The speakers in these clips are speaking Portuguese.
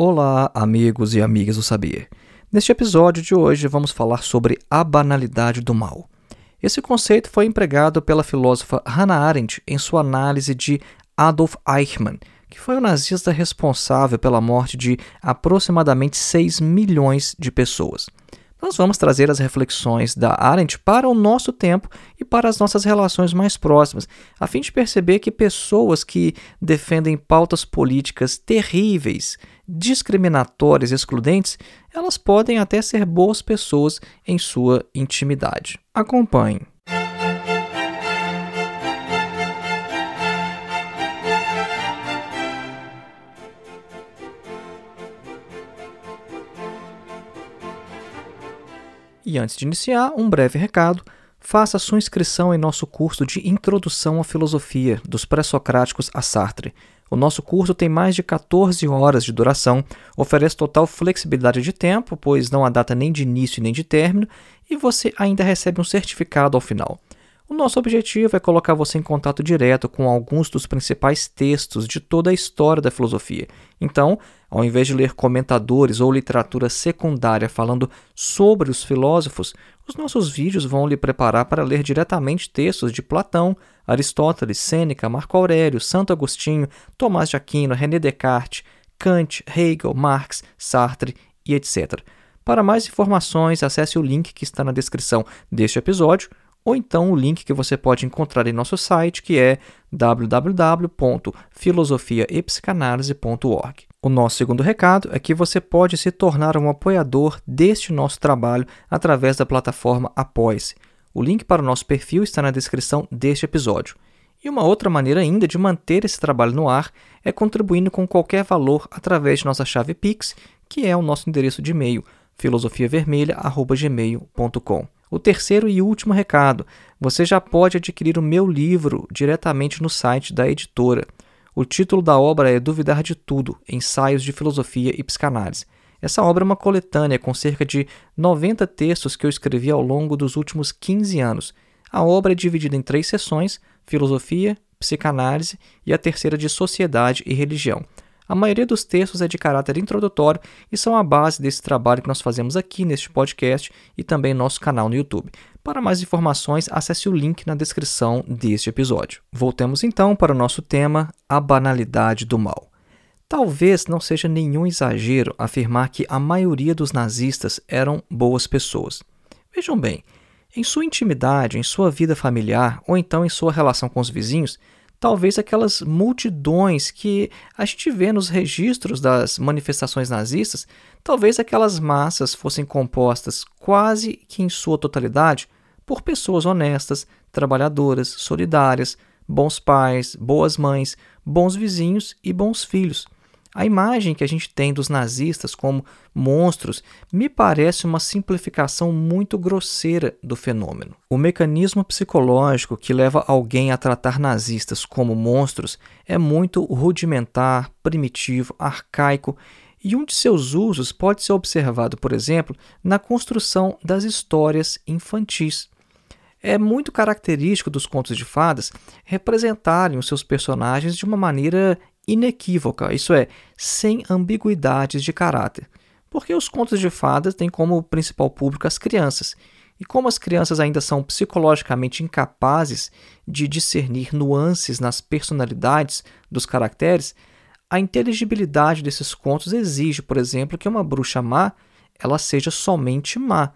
Olá, amigos e amigas do Saber. Neste episódio de hoje vamos falar sobre a banalidade do mal. Esse conceito foi empregado pela filósofa Hannah Arendt em sua análise de Adolf Eichmann, que foi o nazista responsável pela morte de aproximadamente 6 milhões de pessoas. Nós vamos trazer as reflexões da Arendt para o nosso tempo e para as nossas relações mais próximas, a fim de perceber que pessoas que defendem pautas políticas terríveis, discriminatórias excludentes, elas podem até ser boas pessoas em sua intimidade. Acompanhe. E antes de iniciar, um breve recado. Faça sua inscrição em nosso curso de Introdução à Filosofia, dos Pré-Socráticos a Sartre. O nosso curso tem mais de 14 horas de duração, oferece total flexibilidade de tempo, pois não há data nem de início nem de término, e você ainda recebe um certificado ao final. O nosso objetivo é colocar você em contato direto com alguns dos principais textos de toda a história da filosofia. Então, ao invés de ler comentadores ou literatura secundária falando sobre os filósofos, os nossos vídeos vão lhe preparar para ler diretamente textos de Platão, Aristóteles, Sêneca, Marco Aurélio, Santo Agostinho, Tomás de Aquino, René Descartes, Kant, Hegel, Marx, Sartre e etc. Para mais informações, acesse o link que está na descrição deste episódio ou então o link que você pode encontrar em nosso site, que é www.filosofiaepsicanalise.org. O nosso segundo recado é que você pode se tornar um apoiador deste nosso trabalho através da plataforma Apoie-se. O link para o nosso perfil está na descrição deste episódio. E uma outra maneira ainda de manter esse trabalho no ar é contribuindo com qualquer valor através de nossa chave Pix, que é o nosso endereço de e-mail, filosofiavermelha.gmail.com. O terceiro e último recado: você já pode adquirir o meu livro diretamente no site da editora. O título da obra é Duvidar de Tudo: Ensaios de Filosofia e Psicanálise. Essa obra é uma coletânea com cerca de 90 textos que eu escrevi ao longo dos últimos 15 anos. A obra é dividida em três sessões: filosofia, psicanálise e a terceira de sociedade e religião. A maioria dos textos é de caráter introdutório e são a base desse trabalho que nós fazemos aqui neste podcast e também nosso canal no YouTube. Para mais informações, acesse o link na descrição deste episódio. Voltemos então para o nosso tema: a banalidade do mal. Talvez não seja nenhum exagero afirmar que a maioria dos nazistas eram boas pessoas. Vejam bem, em sua intimidade, em sua vida familiar ou então em sua relação com os vizinhos, talvez aquelas multidões que a gente vê nos registros das manifestações nazistas, talvez aquelas massas fossem compostas quase que em sua totalidade por pessoas honestas, trabalhadoras, solidárias, bons pais, boas mães, bons vizinhos e bons filhos. A imagem que a gente tem dos nazistas como monstros me parece uma simplificação muito grosseira do fenômeno. O mecanismo psicológico que leva alguém a tratar nazistas como monstros é muito rudimentar, primitivo, arcaico e um de seus usos pode ser observado, por exemplo, na construção das histórias infantis. É muito característico dos contos de fadas representarem os seus personagens de uma maneira inequívoca, isso é, sem ambiguidades de caráter. Porque os contos de fadas têm como principal público as crianças. E como as crianças ainda são psicologicamente incapazes de discernir nuances nas personalidades dos caracteres, a inteligibilidade desses contos exige, por exemplo, que uma bruxa má ela seja somente má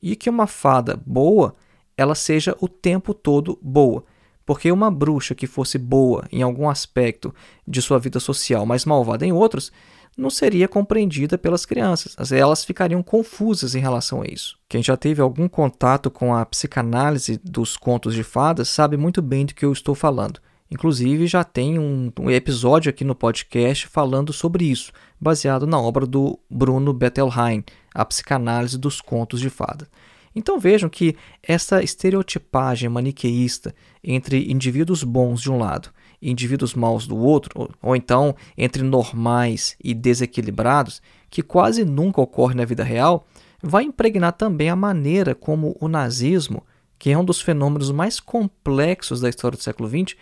e que uma fada boa ela seja o tempo todo boa. Porque uma bruxa que fosse boa em algum aspecto de sua vida social, mas malvada em outros, não seria compreendida pelas crianças. Elas ficariam confusas em relação a isso. Quem já teve algum contato com a psicanálise dos contos de fadas sabe muito bem do que eu estou falando. Inclusive, já tem um, episódio aqui no podcast falando sobre isso, baseado na obra do Bruno Bettelheim, A Psicanálise dos Contos de Fada. Então vejam que essa estereotipagem maniqueísta entre indivíduos bons de um lado e indivíduos maus do outro, ou, ou então entre normais e desequilibrados, que quase nunca ocorre na vida real, vai impregnar também a maneira como o nazismo, que é um dos fenômenos mais complexos da história do século XX,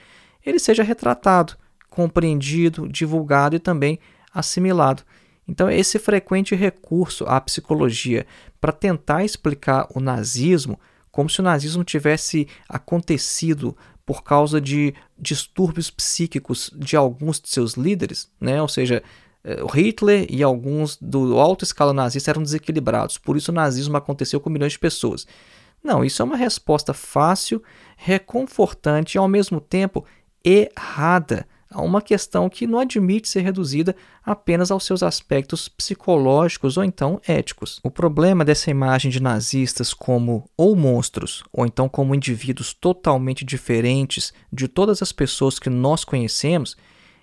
ele seja retratado, compreendido, divulgado e também assimilado. Então, esse frequente recurso à psicologia para tentar explicar o nazismo como se o nazismo tivesse acontecido por causa de distúrbios psíquicos de alguns de seus líderes, né? ou seja, eh, Hitler e alguns do alto escala nazista eram desequilibrados, por isso o nazismo aconteceu com milhões de pessoas. Não, isso é uma resposta fácil, reconfortante e ao mesmo tempo errada a uma questão que não admite ser reduzida apenas aos seus aspectos psicológicos ou então éticos. O problema dessa imagem de nazistas como ou monstros ou então como indivíduos totalmente diferentes de todas as pessoas que nós conhecemos,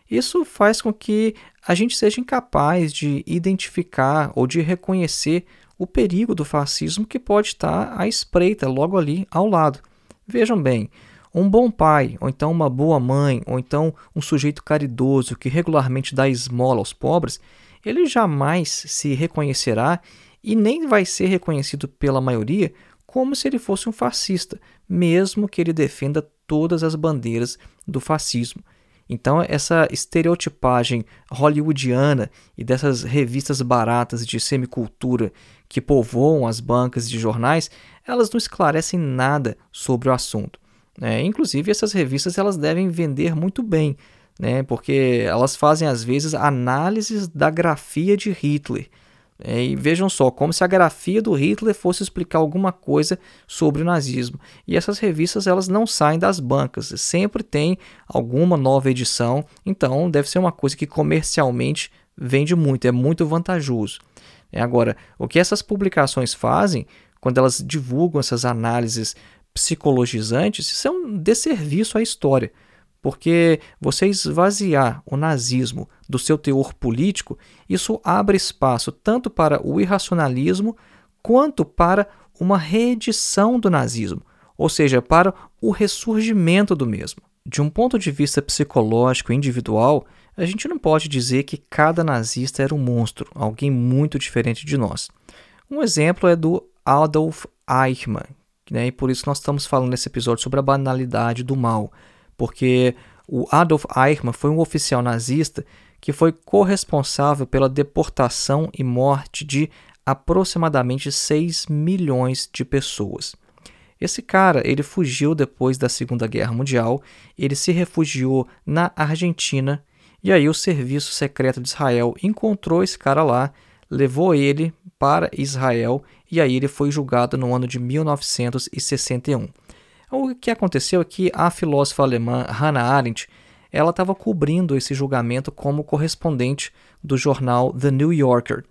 isso faz com que a gente seja incapaz de identificar ou de reconhecer o perigo do fascismo que pode estar à espreita logo ali ao lado. Vejam bem, um bom pai, ou então uma boa mãe, ou então um sujeito caridoso que regularmente dá esmola aos pobres, ele jamais se reconhecerá e nem vai ser reconhecido pela maioria como se ele fosse um fascista, mesmo que ele defenda todas as bandeiras do fascismo. Então, essa estereotipagem hollywoodiana e dessas revistas baratas de semicultura que povoam as bancas de jornais, elas não esclarecem nada sobre o assunto. É, inclusive, essas revistas elas devem vender muito bem, né, porque elas fazem, às vezes, análises da grafia de Hitler. É, e vejam só, como se a grafia do Hitler fosse explicar alguma coisa sobre o nazismo. E essas revistas elas não saem das bancas, sempre tem alguma nova edição, então deve ser uma coisa que comercialmente vende muito, é muito vantajoso. É, agora, o que essas publicações fazem, quando elas divulgam essas análises psicologizantes, isso é um desserviço à história, porque você esvaziar o nazismo do seu teor político, isso abre espaço tanto para o irracionalismo quanto para uma reedição do nazismo, ou seja, para o ressurgimento do mesmo. De um ponto de vista psicológico individual, a gente não pode dizer que cada nazista era um monstro, alguém muito diferente de nós. Um exemplo é do Adolf Eichmann, né? E por isso nós estamos falando nesse episódio sobre a banalidade do mal, porque o Adolf Eichmann foi um oficial nazista que foi corresponsável pela deportação e morte de aproximadamente 6 milhões de pessoas. Esse cara, ele fugiu depois da Segunda Guerra Mundial, ele se refugiou na Argentina, e aí o serviço secreto de Israel encontrou esse cara lá, levou ele para Israel e aí ele foi julgado no ano de 1961. O que aconteceu é que a filósofa alemã Hannah Arendt ela estava cobrindo esse julgamento como correspondente do jornal The New Yorker.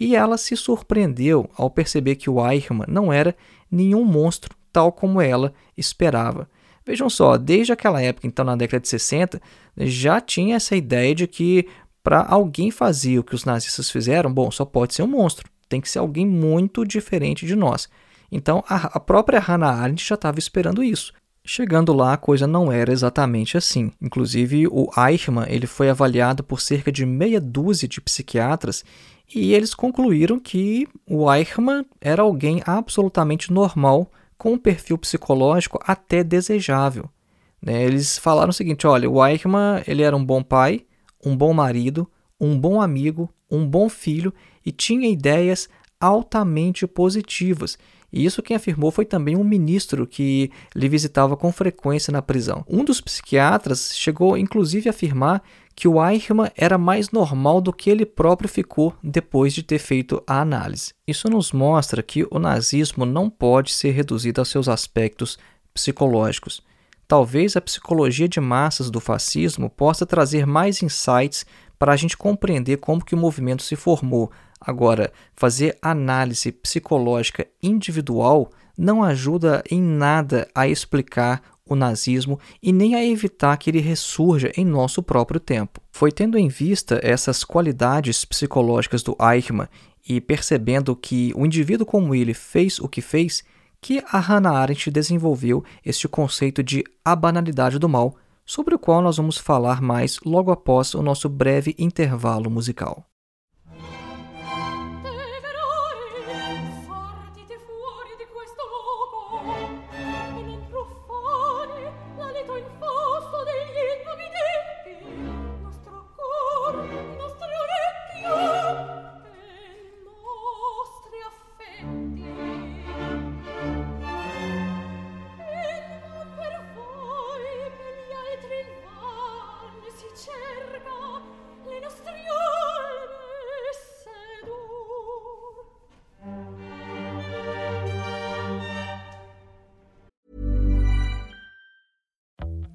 E ela se surpreendeu ao perceber que o Eichmann não era nenhum monstro tal como ela esperava. Vejam só, desde aquela época, então na década de 60, já tinha essa ideia de que para alguém fazer o que os nazistas fizeram, bom, só pode ser um monstro tem que ser alguém muito diferente de nós. Então a, a própria Hannah Arendt já estava esperando isso. Chegando lá, a coisa não era exatamente assim. Inclusive, o Eichmann ele foi avaliado por cerca de meia dúzia de psiquiatras e eles concluíram que o Eichmann era alguém absolutamente normal, com um perfil psicológico até desejável. Né? Eles falaram o seguinte: olha, o Eichmann ele era um bom pai, um bom marido, um bom amigo, um bom filho e tinha ideias altamente positivas. E isso quem afirmou foi também um ministro que lhe visitava com frequência na prisão. Um dos psiquiatras chegou inclusive a afirmar que o Eichmann era mais normal do que ele próprio ficou depois de ter feito a análise. Isso nos mostra que o nazismo não pode ser reduzido aos seus aspectos psicológicos. Talvez a psicologia de massas do fascismo possa trazer mais insights para a gente compreender como que o movimento se formou. Agora, fazer análise psicológica individual não ajuda em nada a explicar o nazismo e nem a evitar que ele ressurja em nosso próprio tempo. Foi tendo em vista essas qualidades psicológicas do Eichmann e percebendo que o indivíduo como ele fez o que fez que a Hannah Arendt desenvolveu este conceito de a banalidade do mal, sobre o qual nós vamos falar mais logo após o nosso breve intervalo musical.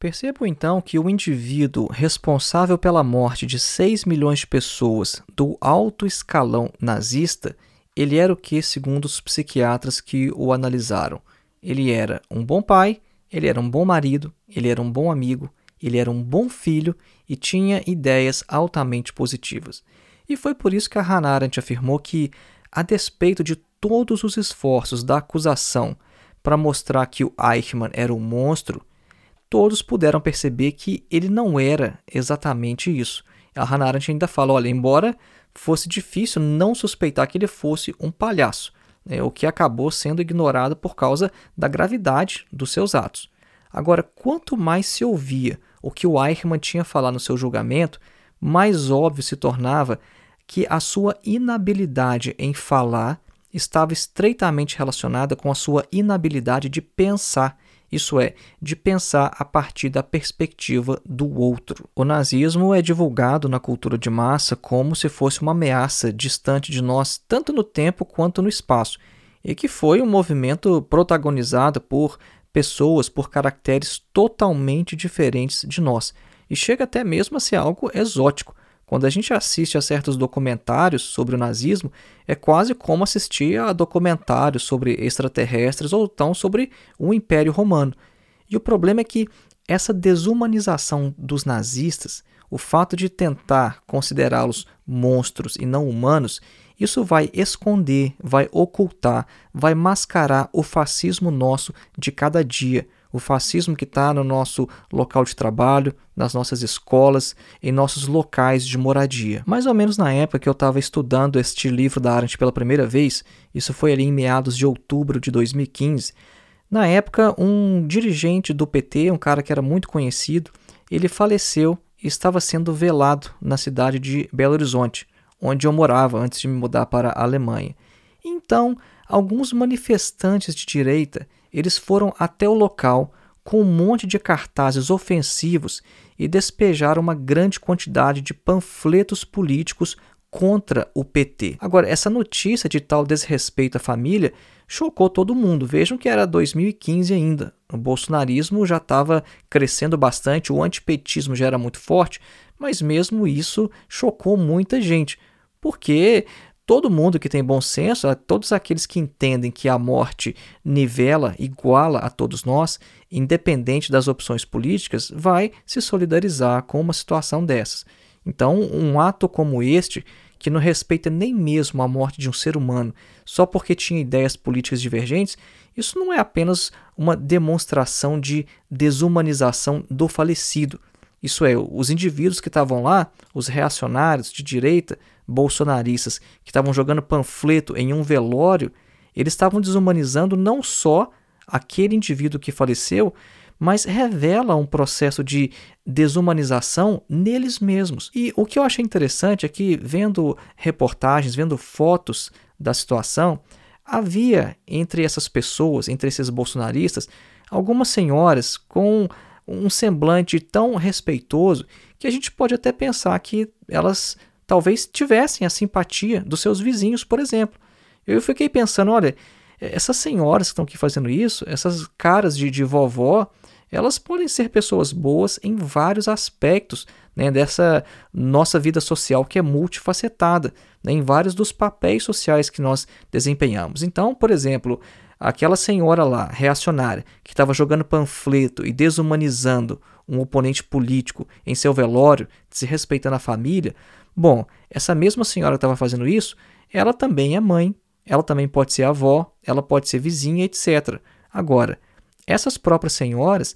Percebo então que o indivíduo responsável pela morte de 6 milhões de pessoas do alto escalão nazista, ele era o que, segundo os psiquiatras que o analisaram? Ele era um bom pai, ele era um bom marido, ele era um bom amigo, ele era um bom filho e tinha ideias altamente positivas. E foi por isso que a Hannah Arendt afirmou que, a despeito de todos os esforços da acusação para mostrar que o Eichmann era um monstro, todos puderam perceber que ele não era exatamente isso. A Hannah Arendt ainda fala, olha, embora fosse difícil não suspeitar que ele fosse um palhaço, né, o que acabou sendo ignorado por causa da gravidade dos seus atos. Agora, quanto mais se ouvia o que o Eichmann tinha falado no seu julgamento, mais óbvio se tornava que a sua inabilidade em falar estava estreitamente relacionada com a sua inabilidade de pensar isso é, de pensar a partir da perspectiva do outro. O nazismo é divulgado na cultura de massa como se fosse uma ameaça distante de nós, tanto no tempo quanto no espaço, e que foi um movimento protagonizado por pessoas por caracteres totalmente diferentes de nós, e chega até mesmo a ser algo exótico. Quando a gente assiste a certos documentários sobre o nazismo, é quase como assistir a documentários sobre extraterrestres ou então sobre o Império Romano. E o problema é que essa desumanização dos nazistas, o fato de tentar considerá-los monstros e não humanos, isso vai esconder, vai ocultar, vai mascarar o fascismo nosso de cada dia, o fascismo que está no nosso local de trabalho, nas nossas escolas, em nossos locais de moradia. Mais ou menos na época que eu estava estudando este livro da Arendt pela primeira vez, isso foi ali em meados de outubro de 2015. Na época, um dirigente do PT, um cara que era muito conhecido, ele faleceu e estava sendo velado na cidade de Belo Horizonte, onde eu morava antes de me mudar para a Alemanha. Então, alguns manifestantes de direita eles foram até o local com um monte de cartazes ofensivos e despejaram uma grande quantidade de panfletos políticos contra o PT. Agora, essa notícia de tal desrespeito à família chocou todo mundo. Vejam que era 2015 ainda. O bolsonarismo já estava crescendo bastante, o antipetismo já era muito forte, mas mesmo isso chocou muita gente, porque todo mundo que tem bom senso, todos aqueles que entendem que a morte nivela, iguala a todos nós, independente das opções políticas, vai se solidarizar com uma situação dessas. Então, um ato como este, que não respeita nem mesmo a morte de um ser humano só porque tinha ideias políticas divergentes, isso não é apenas uma demonstração de desumanização do falecido. Isso é, os indivíduos que estavam lá, os reacionários de direita, bolsonaristas, que estavam jogando panfleto em um velório, eles estavam desumanizando não só aquele indivíduo que faleceu, mas revela um processo de desumanização neles mesmos. E o que eu achei interessante é que, vendo reportagens, vendo fotos da situação, havia entre essas pessoas, entre esses bolsonaristas, algumas senhoras com um semblante tão respeitoso que a gente pode até pensar que elas talvez tivessem a simpatia dos seus vizinhos, por exemplo. Eu fiquei pensando, olha, essas senhoras que estão aqui fazendo isso, essas caras de, de vovó, elas podem ser pessoas boas em vários aspectos né, dessa nossa vida social que é multifacetada, né, em vários dos papéis sociais que nós desempenhamos. Então, por exemplo, aquela senhora lá, reacionária, que estava jogando panfleto e desumanizando um oponente político em seu velório, desrespeitando a família, bom, essa mesma senhora que estava fazendo isso, ela também é mãe, ela também pode ser avó, ela pode ser vizinha, etc. Agora, essas próprias senhoras,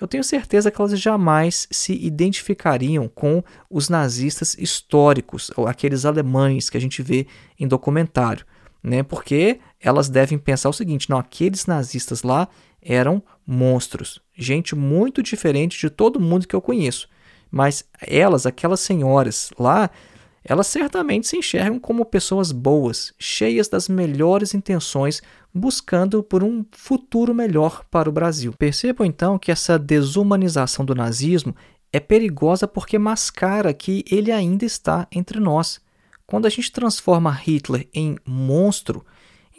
eu tenho certeza que elas jamais se identificariam com os nazistas históricos, ou aqueles alemães que a gente vê em documentário né? Porque elas devem pensar o seguinte: não, aqueles nazistas lá eram monstros, gente muito diferente de todo mundo que eu conheço. Mas elas, aquelas senhoras lá, elas certamente se enxergam como pessoas boas, cheias das melhores intenções, buscando por um futuro melhor para o Brasil. Percebam então que essa desumanização do nazismo é perigosa porque mascara que ele ainda está entre nós. Quando a gente transforma Hitler em monstro,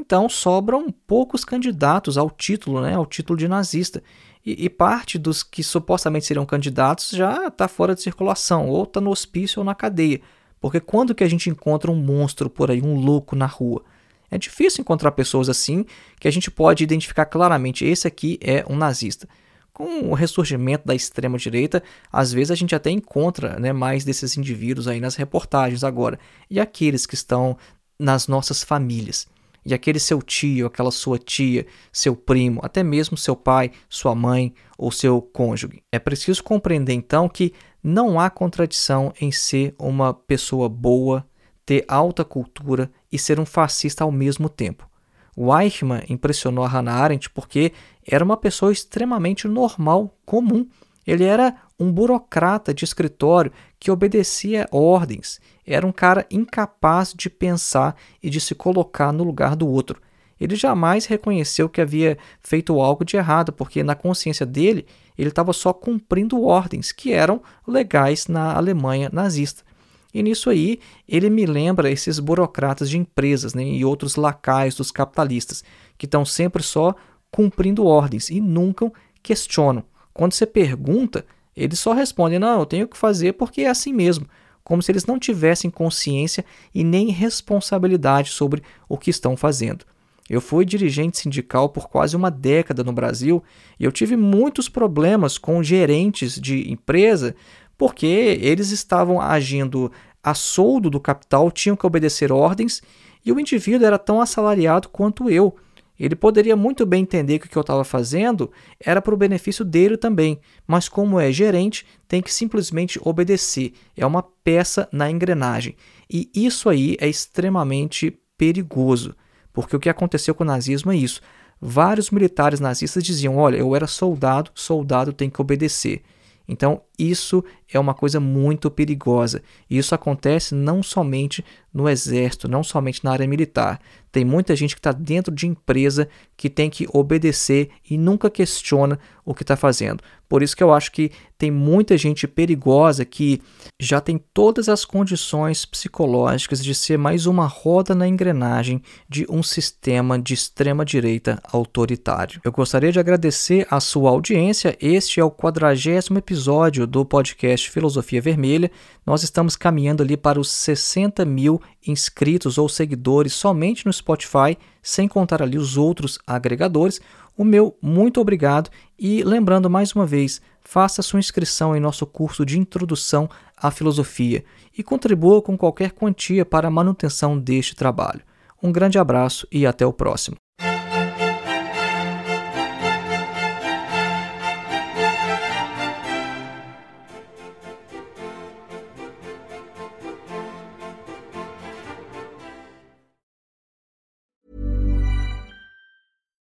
então sobram poucos candidatos ao título, né, ao título de nazista. E, e parte dos que supostamente seriam candidatos já está fora de circulação, ou está no hospício ou na cadeia. Porque quando que a gente encontra um monstro por aí, um louco na rua? É difícil encontrar pessoas assim que a gente pode identificar claramente, esse aqui é um nazista com o ressurgimento da extrema direita, às vezes a gente até encontra né, mais desses indivíduos aí nas reportagens agora. E aqueles que estão nas nossas famílias. E aquele seu tio, aquela sua tia, seu primo, até mesmo seu pai, sua mãe ou seu cônjuge. É preciso compreender então que não há contradição em ser uma pessoa boa, ter alta cultura e ser um fascista ao mesmo tempo. O Eichmann impressionou a Hannah Arendt porque era uma pessoa extremamente normal, comum. Ele era um burocrata de escritório que obedecia ordens. Era um cara incapaz de pensar e de se colocar no lugar do outro. Ele jamais reconheceu que havia feito algo de errado, porque na consciência dele ele estava só cumprindo ordens que eram legais na Alemanha nazista. E nisso aí, ele me lembra esses burocratas de empresas né, e outros lacaios dos capitalistas, que estão sempre só cumprindo ordens e nunca questionam. Quando você pergunta, eles só respondem: não, eu tenho que fazer porque é assim mesmo, como se eles não tivessem consciência e nem responsabilidade sobre o que estão fazendo. Eu fui dirigente sindical por quase uma década no Brasil e eu tive muitos problemas com gerentes de empresa porque eles estavam agindo a soldo do capital, tinham que obedecer ordens e o indivíduo era tão assalariado quanto eu. Ele poderia muito bem entender que o que eu estava fazendo era para o benefício dele também, mas como é gerente, tem que simplesmente obedecer. É uma peça na engrenagem. E isso aí é extremamente perigoso. Porque o que aconteceu com o nazismo é isso. Vários militares nazistas diziam: olha, eu era soldado, soldado tem que obedecer. Então, isso é uma coisa muito perigosa. E isso acontece não somente no exército, não somente na área militar. Tem muita gente que está dentro de empresa que tem que obedecer e nunca questiona o que está fazendo. Por isso que eu acho que tem muita gente perigosa que já tem todas as condições psicológicas de ser mais uma roda na engrenagem de um sistema de extrema direita autoritário. Eu gostaria de agradecer a sua audiência. Este é o quadragésimo episódio do podcast Filosofia Vermelha. Nós estamos caminhando ali para os 60 mil inscritos ou seguidores somente no Spotify, sem contar ali os outros agregadores. O meu muito obrigado e lembrando mais uma vez, faça sua inscrição em nosso curso de introdução à filosofia e contribua com qualquer quantia para a manutenção deste trabalho. Um grande abraço e até o próximo.